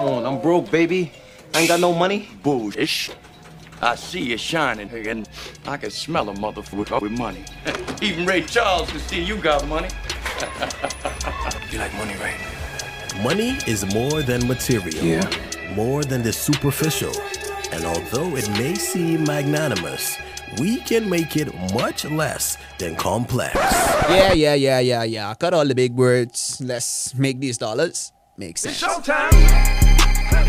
Come on, I'm broke, baby. I ain't got no money. Bullshit. I see you shining, and I can smell a motherfucker with money. Even Ray Charles can see you got money. you like money, right? Money is more than material. Yeah. More than the superficial. And although it may seem magnanimous, we can make it much less than complex. Yeah, yeah, yeah, yeah, yeah. Cut all the big words. Let's make these dollars make sense. It's Showtime!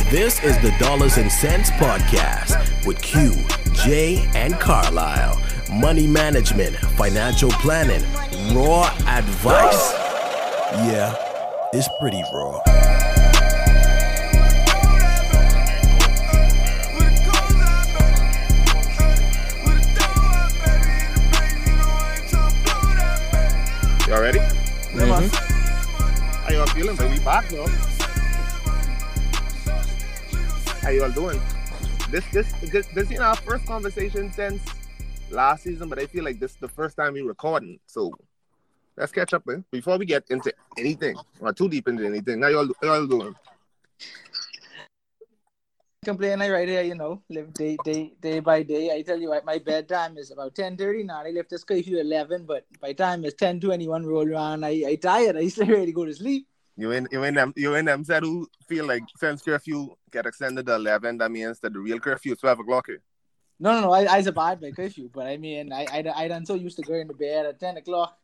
This is the Dollars and Cents Podcast with Q, J, and Carlyle. Money management, financial planning, raw advice. Yeah, it's pretty raw. Y'all ready? Yeah, man. How y'all feeling? But we back now. How y'all doing? This this this you know our first conversation since last season, but I feel like this is the first time we're recording. So let's catch up, man. Before we get into anything or too deep into anything. How y'all how y'all doing? complaining right here, you know, live day day day by day. I tell you my bedtime is about ten thirty now. I left this curfew eleven, but by time it's ten twenty one roll around, I I tired. I still ready to go to sleep. You in you in them you in them said who feel like since curfew get extended to eleven, that means that the real curfew is twelve o'clock here. No, no, no. I I abide by curfew, but I mean, I I I done so used to going to bed at ten o'clock.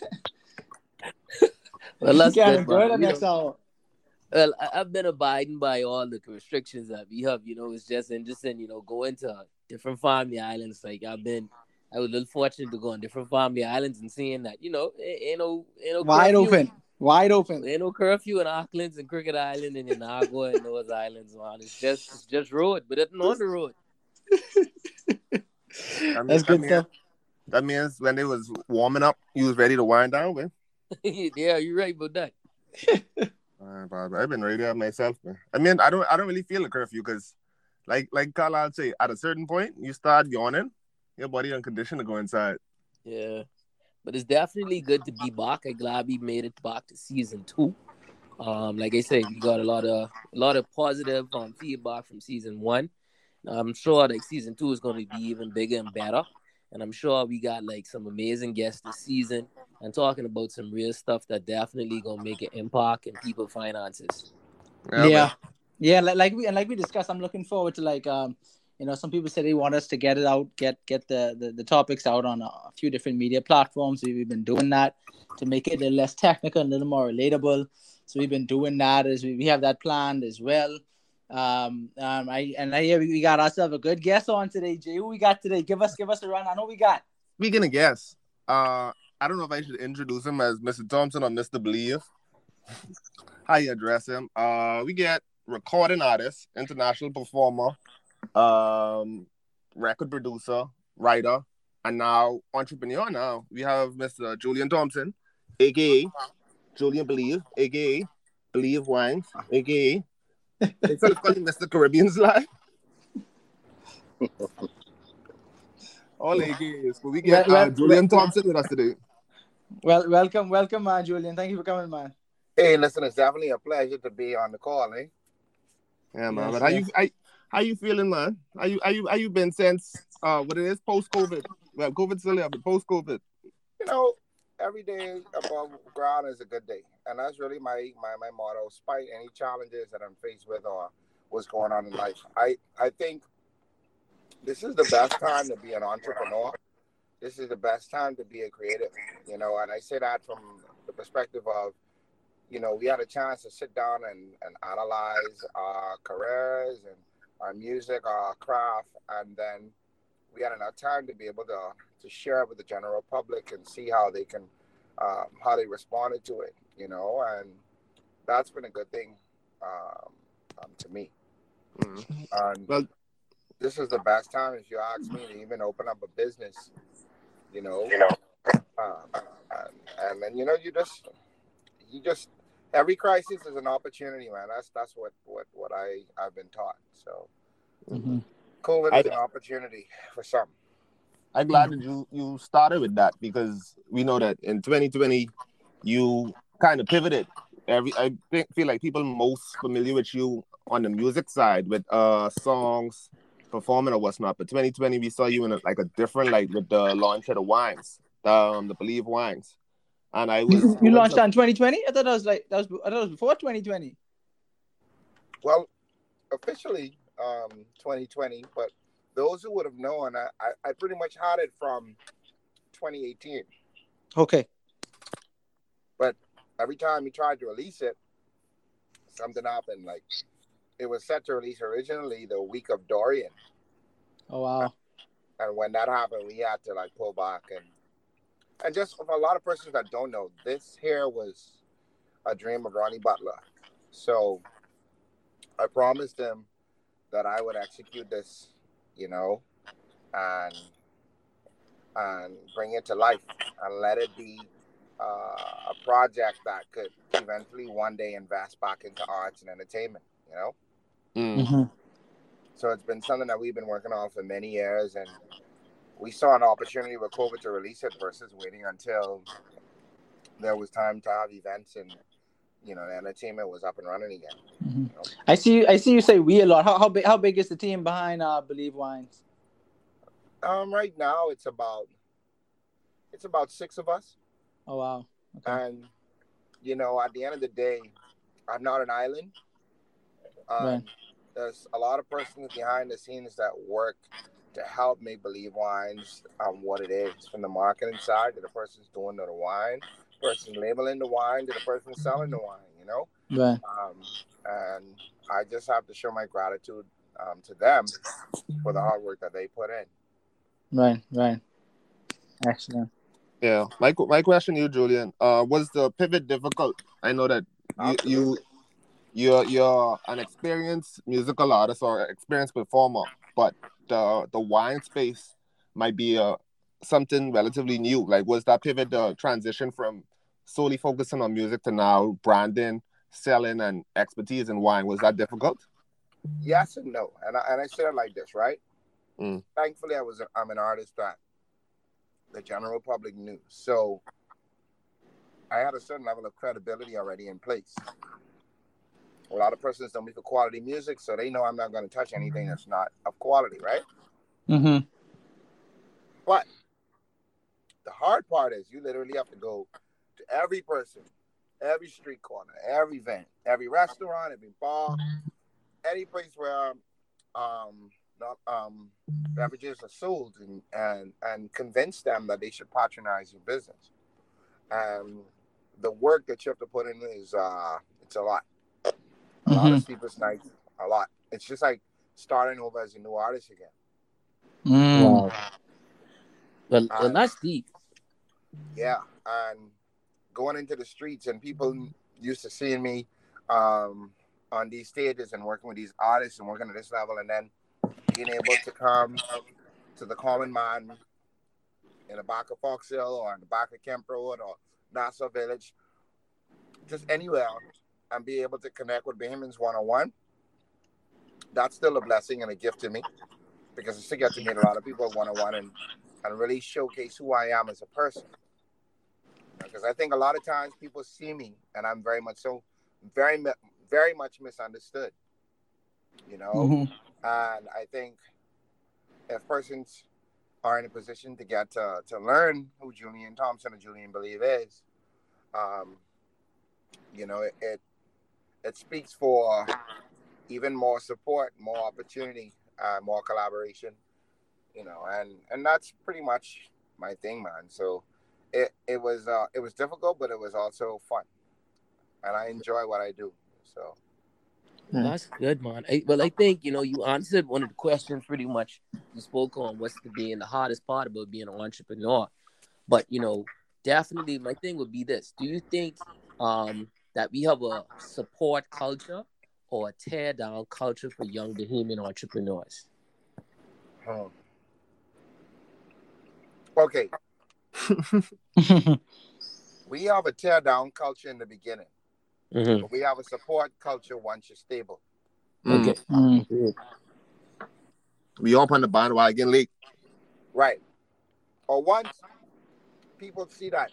Well, that's Can't good, go the. You next hour. well, I- I've been abiding by all the restrictions that we have. You know, it's just interesting. You know, going to different family islands. Like I've been, I was a little fortunate to go on different family islands and seeing that. You know, ain't ain't no, ain't no Wide curfew. open, wide open. Ain't no curfew in Acklins and Crooked Island and Inagua and those islands, man. It's just, it's just road, but it's not on the road. That means- That's that good means- stuff. That means when it was warming up, you was ready to wind down, man. yeah, you're right about that. Uh, I've been ready to myself. Man. I mean, I don't, I don't really feel the curfew because, like, like Carlyle say, at a certain point, you start yawning, your body unconditioned to go inside. Yeah, but it's definitely good to be back. I'm glad we made it back to season two. Um, like I said, we got a lot of a lot of positive um, feedback from season one. I'm sure like season two is going to be even bigger and better. And I'm sure we got like some amazing guests this season and talking about some real stuff that definitely gonna make an impact in people finances. Yeah, yeah. Like, like we and like we discussed, I'm looking forward to like um, you know, some people say they want us to get it out, get get the the, the topics out on a, few different media platforms. We've been doing that to make it a little less technical, and a little more relatable. So we've been doing that as we, we have that planned as well. Um, um, I and I hear we, we got ourselves a good guest on today, Jay. Who we got today? Give us give us a run. I know we got. Speaking of guests, uh, I don't know if I should introduce him as Mr. Thompson or Mr. Believe. How you address him? Uh, we get recording artist, international performer, um, record producer, writer, and now entrepreneur. Now we have Mr. Julien Thompson, aka Julien Believe, aka Believe Wines, aka instead of calling Mr. Caribbean's life. All AKAs. But we get Well, well, uh, Julien well- Thompson with us today. Well, welcome, welcome, man, Julien. Thank you for coming, man. Hey, listen, it's definitely a pleasure to be on the call, eh? Yeah, man. Yes, but how yes. you how, you feeling, man? How you how you how you been since uh what it is post COVID? Well, COVID still there, but post COVID. You know, every day above ground is a good day. And that's really my, my, my motto, despite any challenges that I'm faced with or what's going on in life. I, I think this is the best time to be an entrepreneur. This is the best time to be a creative, you know, and I say that from the perspective of, you know, we had a chance to sit down and, and analyze our careers and our music, our craft, and then we had enough time to be able to to share it with the general public and see how they can um, how they responded to it, you know, and that's been a good thing um, um, to me. Mhm. And Well- this is the best time, if you ask me, to even open up a business, you know. You know. Um, and, and then you know you just you just every crisis is an opportunity, man. That's that's what what what I I've been taught. So COVID is I- an opportunity for some. I'm glad that you you started with that because we know that in 2020 you kind of pivoted every I think feel like people most familiar with you on the music side with uh songs, performing or what's not. But 2020 we saw you in a, like a different like with the launch of the wines, the, um, the Believe wines, and I was You, you launched that in 2020? I thought that was like that was I thought it was before 2020. Well, officially um 2020, but those who would have known, I, I, I pretty much had it from 2018. Okay. But every time we tried to release it, something happened. Like it was set to release originally the week of Dorian, Oh wow. and when that happened, we had to like pull back and and just for a lot of persons that don't know, this here was a dream of Ronnie Butler. So I promised him that I would execute this, you know, and and bring it to life and let it be uh, a project that could eventually one day invest back into arts and entertainment, you know. Mm. hmm So it's been something that we've been working on for many years, and we saw an opportunity with COVID to release it versus waiting until there was time to have events and you know the entertainment was up and running again. hmm You know? I see. You, I see you say we a lot. How how big? How big is the team behind uh Believe Wines? Um, right now it's about it's about six of us, Oh wow. Okay. and you know at the end of the day, I'm not an island. Um, Right. There's a lot of persons behind the scenes that work to help make Believe Wines um, what it is, from the marketing side to the person's doing the wine, person labeling the wine to the person selling the wine. You know, Right. um, and I just have to show my gratitude um, to them for the hard work that they put in. Right. Right. Excellent. Yeah, my my question to you, Julien. Uh, was the pivot difficult? I know that you you you're you're an experienced musical artist or experienced performer, but the the wine space might be uh something relatively new. Like, was that pivot the transition from solely focusing on music to now branding, selling, and expertise in wine? Was that difficult? yes and no and I, and I say it like this right Mm. thankfully i was a, i'm an artist that the general public knew so i had a certain level of credibility already in place a lot of persons don't me for quality music so they know i'm not going to touch anything that's not of quality right? Mm-hmm. but the hard part is you literally have to go to every person every street corner every event every restaurant every bar any place where um not, um beverages are sold and, and and convince them that they should patronize your business. And the work that you have to put in is uh it's a lot a lot of sleepless nights a lot it's just like starting over as a new artist again Mm. Wow. Well, well, that's deep. yeah and going into the streets and people used to seeing me um on these stages and working with these artists and working at this level and then being able to come to the common man in the back of Fox Hill or in the back of Kemp Road or Nassau Village, just anywhere, and be able to connect with Bahamians one on one. That's still a blessing and a gift to me because I still get to meet a lot of people one on one and and really showcase who I am as a person. Because I think a lot of times people see me and I'm very much so very very much misunderstood. You know, Mhm. and I think if persons are in a position to get to, to learn who Julien Thompson or Julien Believe is, um, you know, it, it it speaks for even more support, more opportunity, uh, more collaboration, you know, and and that's pretty much my thing, man. So it it was uh, it was difficult, but it was also fun, and I enjoy what I do. So That's good, man. I, well, I think you know you answered one of the questions pretty much. You spoke on what's the being the hardest part about being an entrepreneur, but you know, definitely my thing would be this: Do you think um, that we have a support culture or a tear down culture for young Bahamian entrepreneurs? hmm. okay, we have a tear down culture in the beginning, Mm-hmm. but we have a support culture once you're stable. Mm. Okay. Mm. We all on the bandwagon late. Right. Or once people see that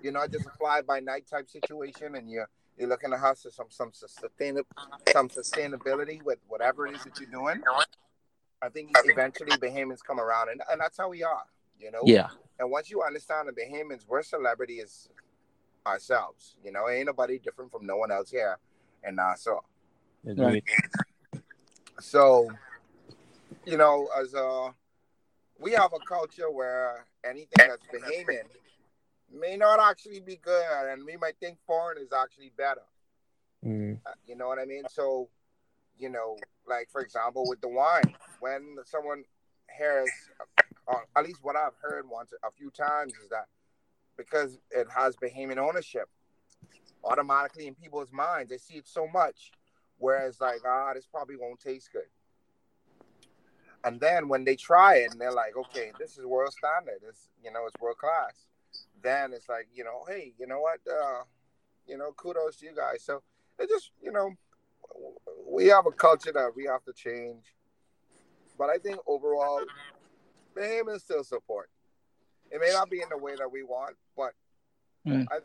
you're not just a fly by night type situation, and you're you're looking to hustle some some sustain some sustainability with whatever it is that you're doing. I think eventually Bahamians come around, and, and that's how we are, you know. Yeah. And once you understand the Bahamians, we're celebrities ourselves. You know, ain't nobody different from no one else here in Nassau. Right. So, you know, as uh, we have a culture where anything that's Bahamian may not actually be good, and we might think foreign is actually better. Mm. Uh, you know what I mean? So, you know, like for example, with the wine, when someone hears, uh, at least what I've heard once a few times is that because it has Bahamian ownership, automatically in people's minds they see it so much, whereas like ah, this probably won't taste good. And then when they try it and they're like, okay, this is world standard, it's you know, it's world class. Then it's like, you know, hey, you know what, uh, you know, kudos to you guys. So it just, you know, we have a culture that we have to change. But I think overall, Bahamians still support. It may not be in the way that we want, but Mm. I,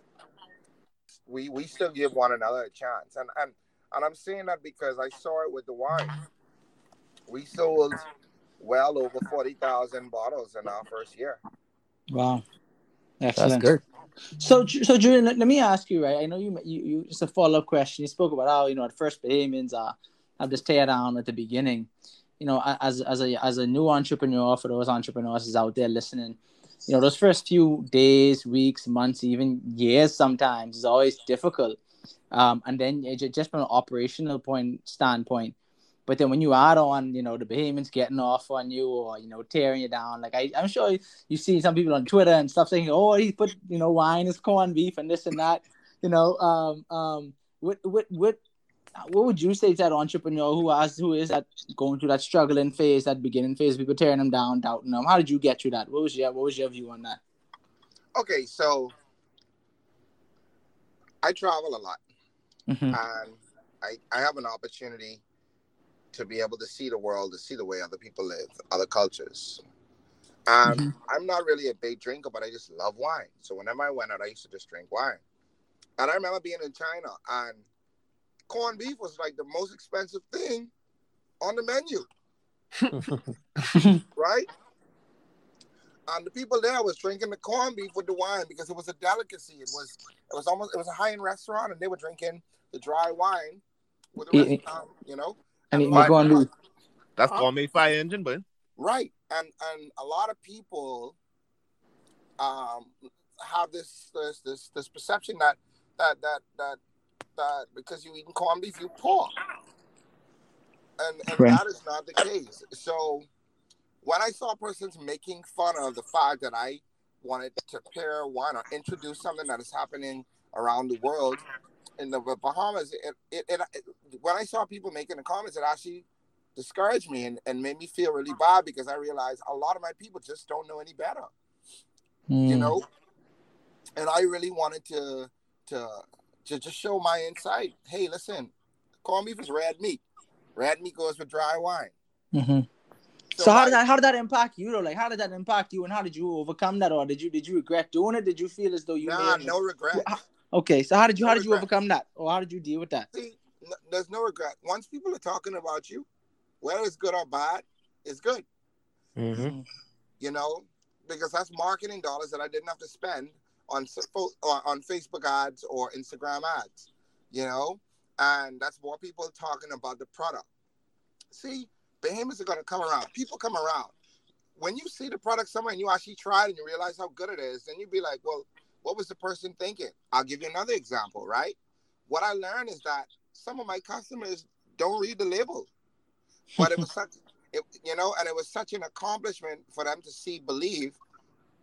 we we still give one another a chance. And and and I'm saying that because I saw it with the wine. We sold well over forty thousand bottles in our first year. Wow. That's Excellent. good. So, so Julien, let, let me ask you, right? I know you, you, you just a follow up question. You spoke about how you know at first Bahamians uh, have this tear down at the beginning. You know, as as a as a new entrepreneur for those entrepreneurs is out there listening, you know, those first few days, weeks, months, even years sometimes is always difficult. Um, and then just from an operational point standpoint. But then when you add on, you know, the Bahamians getting off on you or, you know, tearing you down, like I, I'm sure you see some people on Twitter and stuff saying, oh, he put, you know, wine is corned beef and this and that, you know, um, um, what, what, what, what would you say to that entrepreneur who has, who is that going through that struggling phase, that beginning phase, people tearing them down, doubting them? How did you get through that? What was your, what was your view on that? Okay, so I travel a lot. Mhm. and I, I have an opportunity to be able to see the world, to see the way other people live, other cultures. And Mhm. I'm not really a big drinker, but I just love wine. So whenever I went out, I used to just drink wine. And I remember being in China, and corned beef was like the most expensive thing on the menu, right? And the people there was drinking the corned beef with the wine because it was a delicacy. It was it was almost it was a high end restaurant, and they were drinking the dry wine with the rest, um, you know. And And you go on wine- beef. That's Huh? gourmet fire engine, but Right, and and a lot of people um have this this this, this perception that that that that that because you eating corned beef, you poor, and and Right. that is not the case. So when I saw persons making fun of the fact that I wanted to pair wine or introduce something that is happening around the world in the Bahamas, it, it, it, when I saw people making the comments, it actually discouraged me and, and made me feel really bad because I realized a lot of my people just don't know any better, you Mm. know. And I really wanted to to to just show my insight. Hey, listen, corned beef is red meat. Red meat goes with dry wine. Mhm. So, how my- did that how did that impact you though? Like how did that impact you and how did you overcome that or did you did you regret doing it? Did you feel as though you Nah, no regret. Well, Okay, so how did you No how did you overcome that? Or how did you deal with that? See, n- there's no regret. Once people are talking about you, whether it's good or bad, it's good. Mm-hmm. You know, because that's marketing dollars that I didn't have to spend on s- fo- or on Facebook ads or Instagram ads. You know, and that's more people talking about the product. See, Bahamians are gonna come around. People come around. When you see the product somewhere and you actually try it and you realize how good it is, then you'd be like, well, what was the person thinking? I'll give you another example, right? What I learned is that some of my customers don't read the label, but it was such, it, you know, and it was such an accomplishment for them to see, believe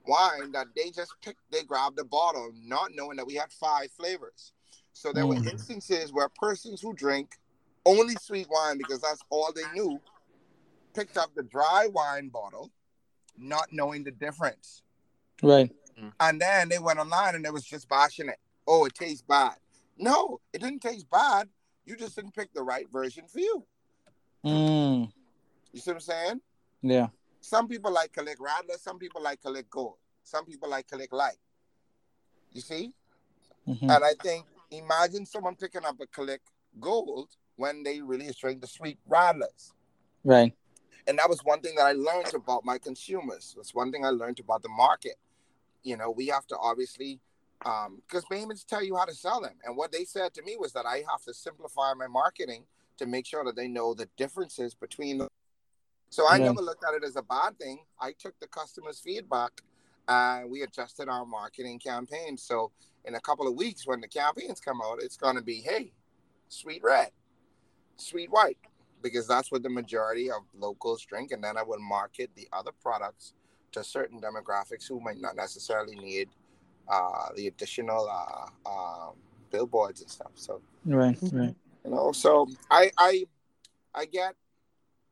wine that they just picked, they grabbed the bottle, not knowing that we had five flavors. So there were Mm. instances where persons who drink only sweet wine because that's all they knew picked up the dry wine bottle, not knowing the difference. Right. And then they went online and it was just bashing it. Oh, it tastes bad. No, it didn't taste bad. You just didn't pick the right version for you. Mm. You see what I'm saying? Yeah. Some people like Kalik Radler, some people like Kalik Gold, some people like Kalik Light. You see? Mhm. And I think imagine someone picking up a Kalik Gold when they really is trying to sweep rattlers. Right. And that was one thing that I learned about my consumers. That's one thing I learned about the market. You know, we have to obviously um because payments tell you how to sell them. And what they said to me was that I have to simplify my marketing to make sure that they know the differences between them. So I Yeah. never looked at it as a bad thing. I took the customers' feedback and we adjusted our marketing campaign. So in a couple of weeks when the campaigns come out, it's gonna be, hey, sweet red, sweet white, because that's what the majority of locals drink. And then I will market the other products to certain demographics who might not necessarily need uh, the additional uh, um, billboards and stuff. So Right. Right. you know, so I I I get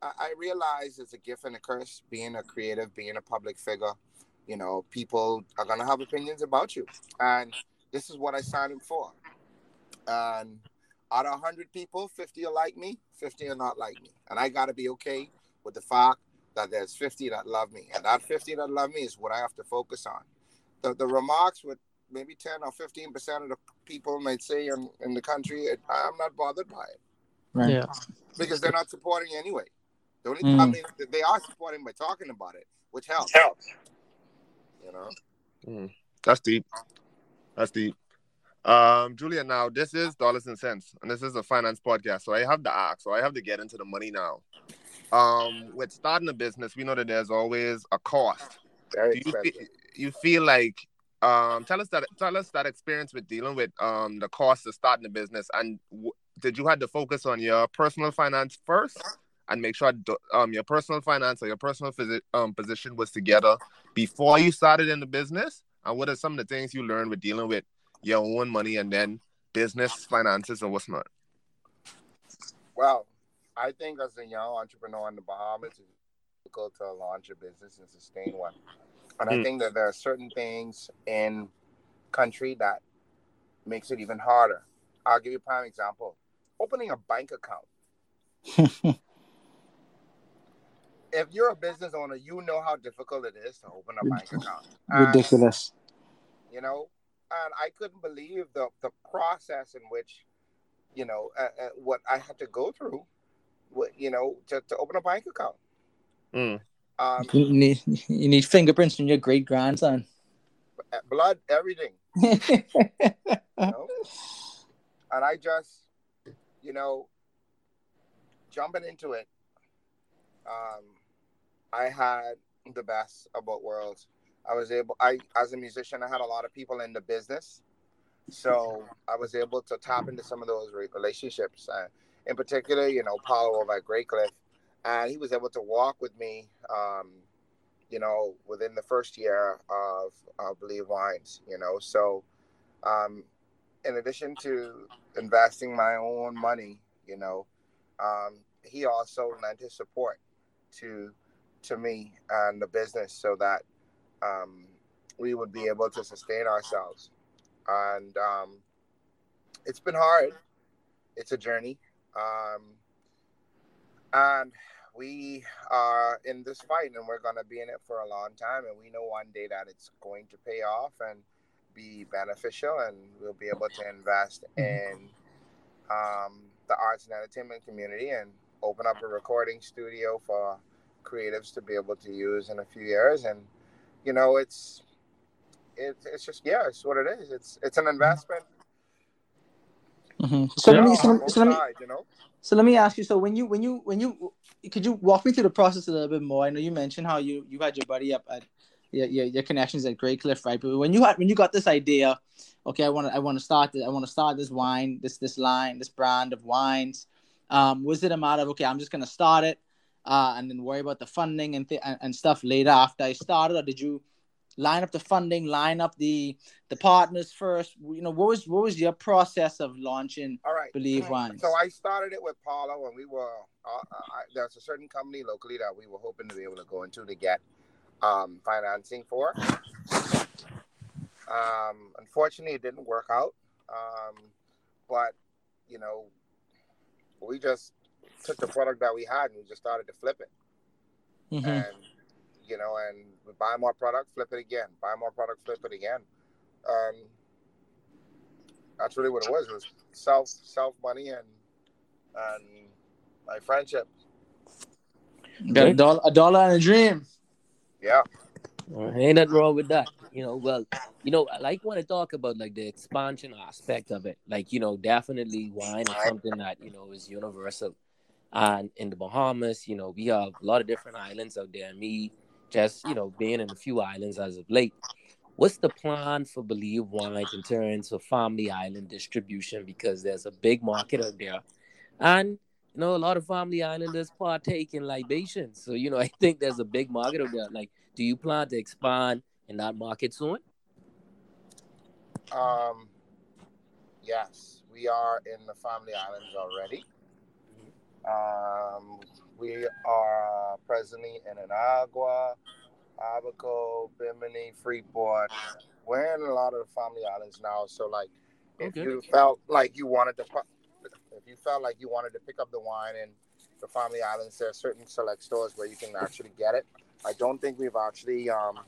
I I realize it's a gift and a curse being a creative, being a public figure. You know, people are gonna have opinions about you, and this is what I signed up for. And out of hundred people, fifty are like me, fifty are not like me, and I gotta be okay with the fact that there's fifty that love me, and that fifty that love me is what I have to focus on. The the remarks with maybe ten or fifteen percent of the people might say in, in the country, it, I'm not bothered by it Right. Yeah. because they're not supporting anyway. The only Mm. I mean, they are supporting by talking about it, which helps. Helps. You know. That's deep. That's deep. Um, Julia, now this is dollars and cents, and this is a finance podcast, so I have to ask, so I have to get into the money now. Um, with starting a business, we know that there's always a cost. Very Do you feel, you feel like um tell us that tell us that experience with dealing with um the cost of starting a business and w- did you have to focus on your personal finance first and make sure um your personal finance or your personal physi- um position was together before you started in the business? And what are some of the things you learned with dealing with your own money and then business finances and what's not Well, I think as a young entrepreneur in the Bahamas, it's difficult to launch a business and sustain one. And I Mm. think that there are certain things in country that makes it even harder. I'll give you a prime example. Opening a bank account. If you're a business owner, you know how difficult it is to open a bank account. And, Ridiculous. you know, and I couldn't believe the the process in which, you know, uh, uh, what I had to go through, you know, to, to open a bank account. Mm. Um, You need you need fingerprints from your great grandson. blood, everything, you know. and I just, you know, jumping into it, um, I had the best of both worlds. I was able, I as a musician, I had a lot of people in the business, so I was able to tap into some of those relationships. Uh, in particular, you know, Paulo over at Great Cliff, and he was able to walk with me, um, you know, within the first year of, I believe, Wines. You know, so um, in addition to investing my own money, you know, um, he also lent his support to to me and the business so that um, we would be able to sustain ourselves. And um, it's been hard. It's a journey. Um, and we are in this fight and we're going to be in it for a long time. And we know one day that it's going to pay off and be beneficial and we'll be able to invest in um, the arts and entertainment community and open up a recording studio for creatives to be able to use in a few years. And, you know, it's, it's, it's just, yeah, it's what it is. It's, it's an investment. Mhm. So, you let me, so, let me, so, let me, sides, you know? so let me ask you. So when you when you when you could you walk me through the process a little bit more? I know you mentioned how you you had your buddy up at your your, your connections at Great Cliff, right? But when you had when you got this idea, okay, I want to I want to start this, I want to start this wine, this this line, this brand of wines. Um, was it a matter of okay, I'm just gonna start it, uh, and then worry about the funding and th- and, and stuff later after I started, or did you line up the funding, line up the the partners first? You know, what was what was your process of launching All right. Believe Wines? So I started it with Paula when we were. Uh, I, there's a certain company locally that we were hoping to be able to go into to get um, financing for. Um, unfortunately, it didn't work out. Um, but you know, we just took the product that we had and we just started to flip it. Mhm. and you know, and buy more product, flip it again, buy more product, flip it again. Um, that's really what it was. It was self self money and and my friendship. Got a dollar, a dollar and a dream. Yeah. Uh, ain't nothing wrong with that. You know, well, you know, I like want to talk about like the expansion aspect of it. Like, you know, definitely wine is something that, you know, is universal. And in the Bahamas, you know, we have a lot of different islands out there. Me just, you know, being in a few islands as of late. What's the plan for Believe Wines in terms of family island distribution? Because there's a big market out there. And you know, a lot of family islanders partake in libations. So, you know, I think there's a big market out there. Like, do you plan to expand in that market soon? Um, yes, we are in the family islands already. Um, we are presently in Inagua, Abaco, Bimini, Freeport. We're in a lot of the family islands now. So, like, if Okay. you felt like you wanted to, if you felt like you wanted to pick up the wine in the family islands, there are certain select stores where you can actually get it. I don't think we've actually, um,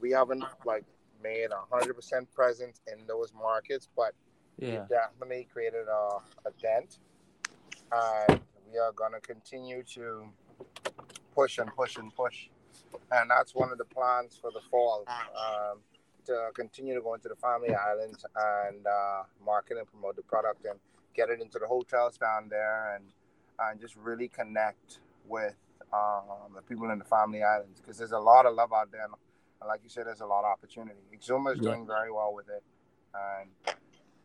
we haven't like made a hundred percent presence in those markets, but Yeah. we definitely created a, a dent, and we are going to continue to push and push and push, and that's one of the plans for the fall. Um, to continue to go into the family islands and uh, market and promote the product and get it into the hotels down there and and just really connect with um, the people in the family islands because there's a lot of love out there and like you said there's a lot of opportunity exuma is Yeah. doing very well with it and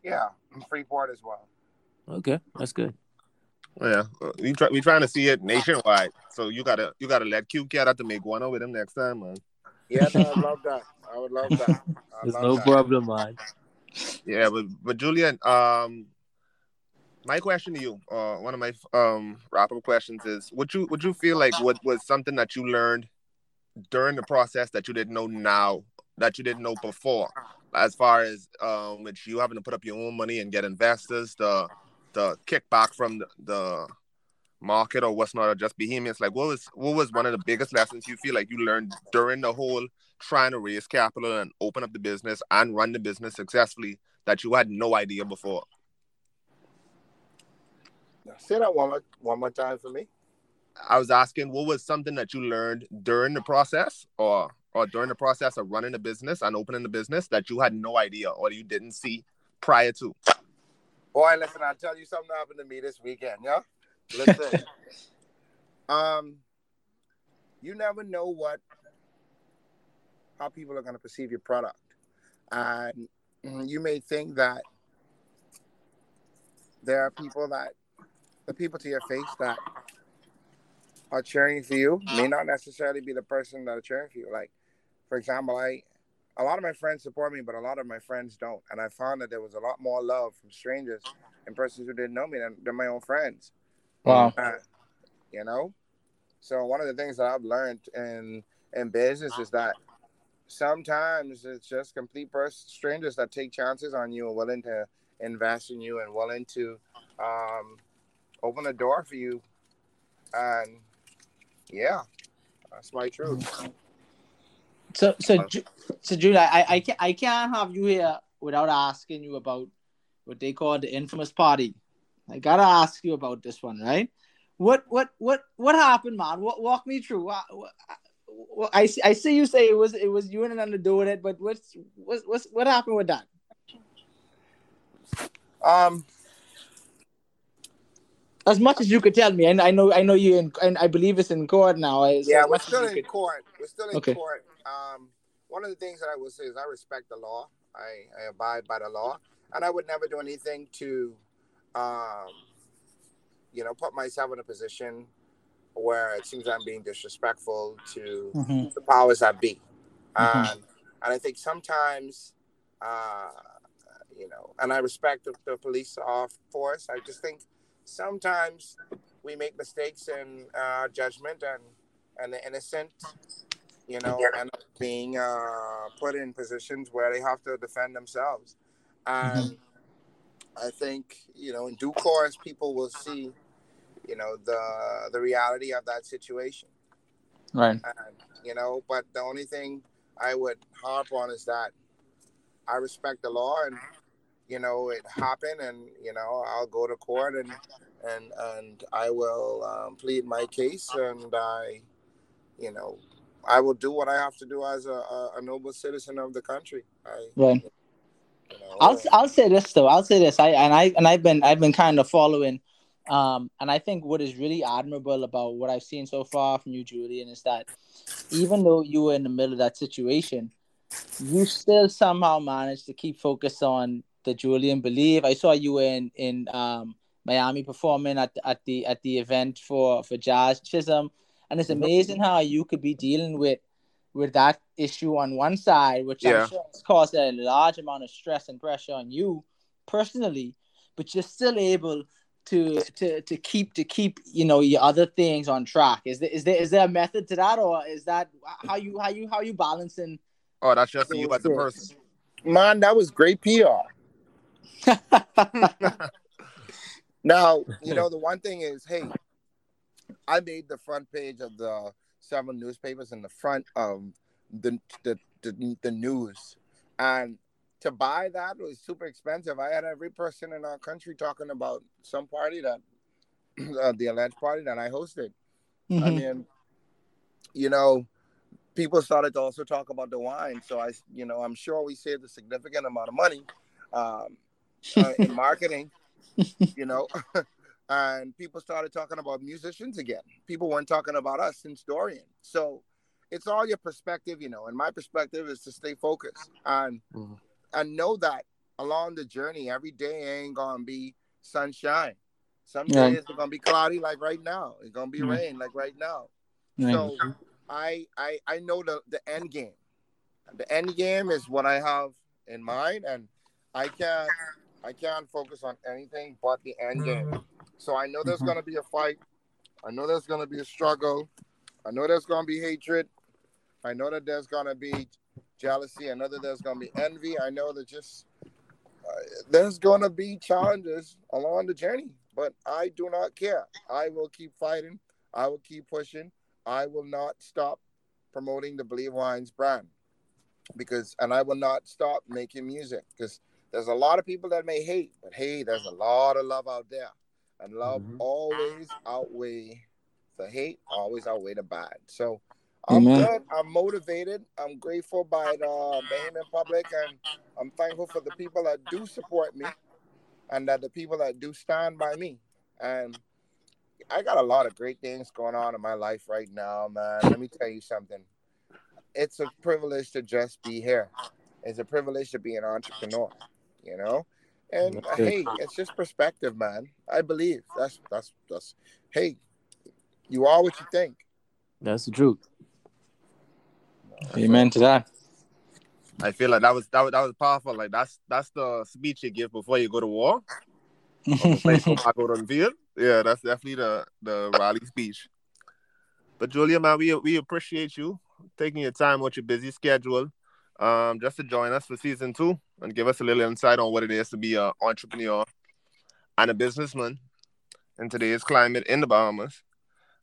yeah freeport as well Okay, that's good. Yeah, we try, we trying to see it nationwide. So you gotta you gotta let Q get out to make one over them next time, man. yeah no, i love that i would love that There's love no that. problem, man. Yeah, but but Julien, um, my question to you, uh, one of my um wrap up questions is: Would you would you feel like what was something that you learned during the process that you didn't know now that you didn't know before, as far as um, which you having to put up your own money and get investors, the the kickback from the, the market or what's not, or just behemoths? Like, what was what was one of the biggest lessons you feel like you learned during the whole trying to raise capital and open up the business and run the business successfully that you had no idea before? say that one more, one more time for me I was asking what was something that you learned during the process or or during the process of running a business and opening the business that you had no idea or you didn't see prior to. Boy, listen, I'll tell you something happened to me this weekend, yeah? Listen. um you never know what how people are gonna perceive your product. And you may think that there are people that the people to your face that are cheering for you may not necessarily be the person that are cheering for you. Like, for example, I a lot of my friends support me, but a lot of my friends don't. And I found that there was a lot more love from strangers and persons who didn't know me than, than my own friends. Wow. Uh, you know? So one of the things that I've learned in in business is that sometimes it's just complete pers- strangers that take chances on you and willing to invest in you and willing to um, open a door for you. And yeah, that's my truth. So, so, Ju- so, Julia, I, I can't, I can't have you here without asking you about what they call the infamous party. I gotta ask you about this one, right? What, what, what, what happened, man? What, walk me through. What, what, what- I, see- I see you say it was, it was you and another doing it, but what's, what's, what's, what happened with that? Um, As much as you could tell me, and I know, I know you, and I believe it's in court now. yeah, we're still in could- court. We're still in Okay. court. Um, one of the things that I will say is I respect the law. I, I abide by the law, and I would never do anything to, um, you know, put myself in a position where it seems I'm being disrespectful to Mhm. the powers that be. Mhm. Um, and I think sometimes, uh, you know, and I respect the, the police force. I just think sometimes we make mistakes in uh, judgment and and the innocent, you know, end up being uh, put in positions where they have to defend themselves. And I think you know, in due course, people will see, you know, the the reality of that situation. Right. And, you know, but the only thing I would harp on is that I respect the law, and you know, it happened and you know, I'll go to court and and and I will um, plead my case, and I, you know, I will do what I have to do as a, a, a noble citizen of the country. I, Right. you know, I'll I'll say this though. I'll say this. I and I and I've been I've been kind of following, um, and I think what is really admirable about what I've seen so far from you, Julien, is that even though you were in the middle of that situation, you still somehow managed to keep focused on the Julien Believe. I saw you in in um, Miami performing at at the at the event for for Jazz Chisholm, and it's mm-hmm. amazing how you could be dealing with with that issue on one side, which Yeah. I'm sure has caused a large amount of stress and pressure on you personally, but you're still able to to to keep to keep you know your other things on track. Is there is there is there a method to that, or is that how you how you how you balancing? Oh, that's just you as a person. man, that was great PR. Now, you know, the one thing is, hey, I made the front page of the several newspapers in the front of the the, the, the news. And to buy that was super expensive. I had every person in our country talking about some party that uh, the alleged party that I hosted. I Mhm. mean, you know, people started to also talk about the wine. So I, you know, I'm sure we saved a significant amount of money um, uh, in marketing. You know, and people started talking about musicians again. People weren't talking about us since Dorian. So it's all your perspective, you know. And my perspective is to stay focused and Mhm. and know that along the journey, every day ain't gonna be sunshine. Some Yeah. days it's gonna be cloudy, like right now. It's gonna be Mhm. rain, like right now. Right. So I I I know the the end game. The end game is what I have in mind, and I can't I can't focus on anything but the end game. So I know there's Mhm. gonna be a fight. I know there's gonna be a struggle. I know there's gonna be hatred. I know that there's gonna be jealousy. I know that there's gonna be envy. I know that just uh, there's gonna be challenges along the journey, but I do not care. I will keep fighting. I will keep pushing. I will not stop promoting the Believe Wines brand because, and I will not stop making music because there's a lot of people that may hate, but hey, there's a lot of love out there, and love Mhm. always outweigh the hate, always outweigh the bad. So. I'm Amen. good. I'm motivated. I'm grateful by the Bahamian public, and I'm thankful for the people that do support me, and that the people that do stand by me. And I got a lot of great things going on in my life right now, man. Let me tell you something. It's a privilege to just be here. It's a privilege to be an entrepreneur, you know. And That's uh, good. hey, it's just perspective, man. I believe that's that's that's. Hey, you are what you think. That's the truth. Amen to that. I feel like that was that was, that was powerful. Like that's that's the speech you give before you go to war. Or before you go back out on the field. Yeah, that's definitely the the rally speech. But Julia, man, we we appreciate you taking your time with your busy schedule, um, just to join us for season two and give us a little insight on what it is to be an entrepreneur and a businessman in today's climate in the Bahamas,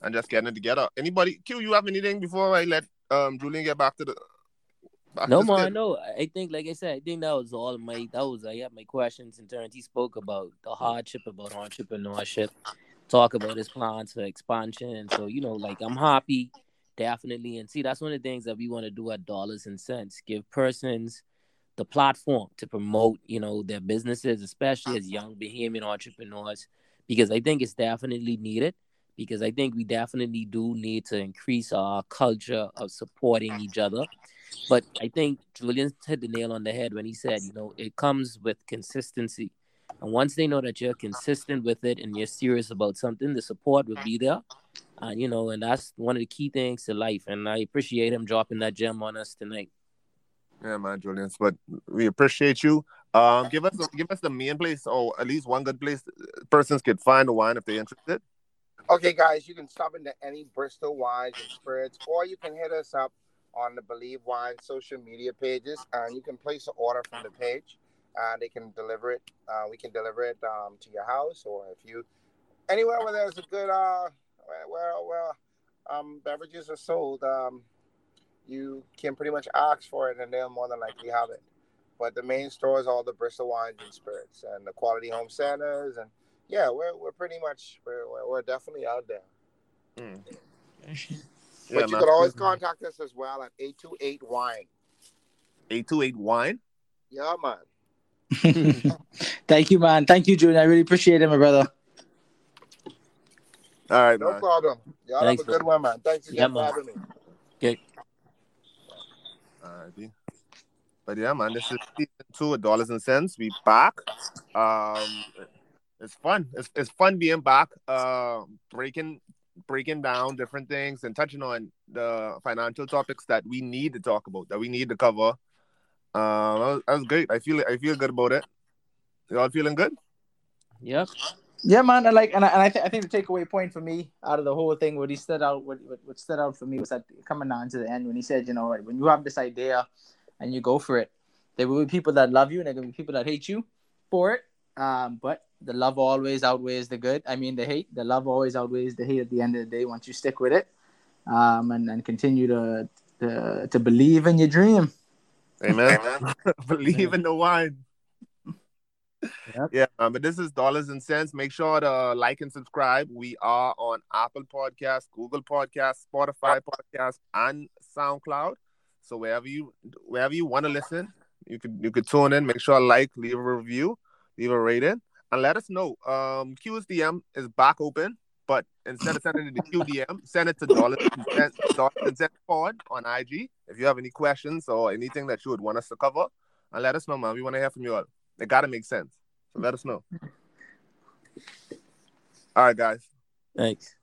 and just getting it together. Anybody, Q, you have anything before I let um Julien get back to the back No more, no. I think, like I said, I think that was all my that was I had my questions in terms. He spoke about the hardship about entrepreneurship, talk about his plans for expansion. So you know, like I'm happy, definitely. And see, that's one of the things that we want to do at Dollars and Cents: give persons the platform to promote, you know, their businesses, especially as young Bahamian entrepreneurs, because I think it's definitely needed. Because I think we definitely do need to increase our culture of supporting each other. But I think Julien hit the nail on the head when he said, you know, it comes with consistency. And once they know that you're consistent with it and you're serious about something, the support will be there. And, you know, and that's one of the key things to life. And I appreciate him dropping that gem on us tonight. Yeah, man, Julien. But we appreciate you. Um, give us give us the main place, or at least one good place persons could find the wine if they're interested. Okay, guys, you can stop into any Bristol wines and spirits, or you can hit us up on the Believe Wine social media pages, and you can place an order from the page. Uh, they can deliver it. Uh, we can deliver it um, to your house, or if you anywhere where there's a good uh, where where, where um, beverages are sold, um, you can pretty much ask for it, and they'll more than likely have it. but the main store is all the Bristol wines and spirits and the quality home centers and yeah, we're we're pretty much we're we're, we're definitely out there. Mm. But Yeah, you man. can always contact us as well at 828 Wine. 828 wine. Yeah, man. Thank you, man. Thank you, Junior. I really appreciate it, my brother. All right, No man. problem. Y'all Thanks, have a good one, man. Thanks again Yeah, for man. having me. All right, B. But yeah, man, this is season two of Dollars and Cents. We back. Um, it's fun. It's it's fun being back. Uh, breaking breaking down different things and touching on the financial topics that we need to talk about, that we need to cover. Um, that was, that was great. I feel I feel good about it. Y'all feeling good? Yep. Yeah, man. And like, and I, and I, th- I think the takeaway point for me out of the whole thing, what he stood out, what, what, what stood out for me was that coming down to the end when he said, you know, like, when you have this idea and you go for it, there will be people that love you and there will be people that hate you for it. Um, but the love always outweighs the good. I mean, the hate, the love always outweighs the hate at the end of the day once you stick with it, um, and and continue to to, to believe in your dream. Amen. Believe in the wine. Yep. Yeah, um, but this is dollars and cents. Make sure to like and subscribe. We are on Apple Podcasts, Google Podcasts, Spotify Podcasts, and SoundCloud. So wherever you wherever you want to listen, you could you could tune in. Make sure to like, leave a review, leave a rating, and let us know. Um, QSDM is back open, but instead of sending it to QDM, send it to dollars and cents, dollars and cents pod on IG. If you have any questions or anything that you would want us to cover, and let us know, man. We want to hear from you all. It gotta make sense. So let us know. All right, guys. Thanks.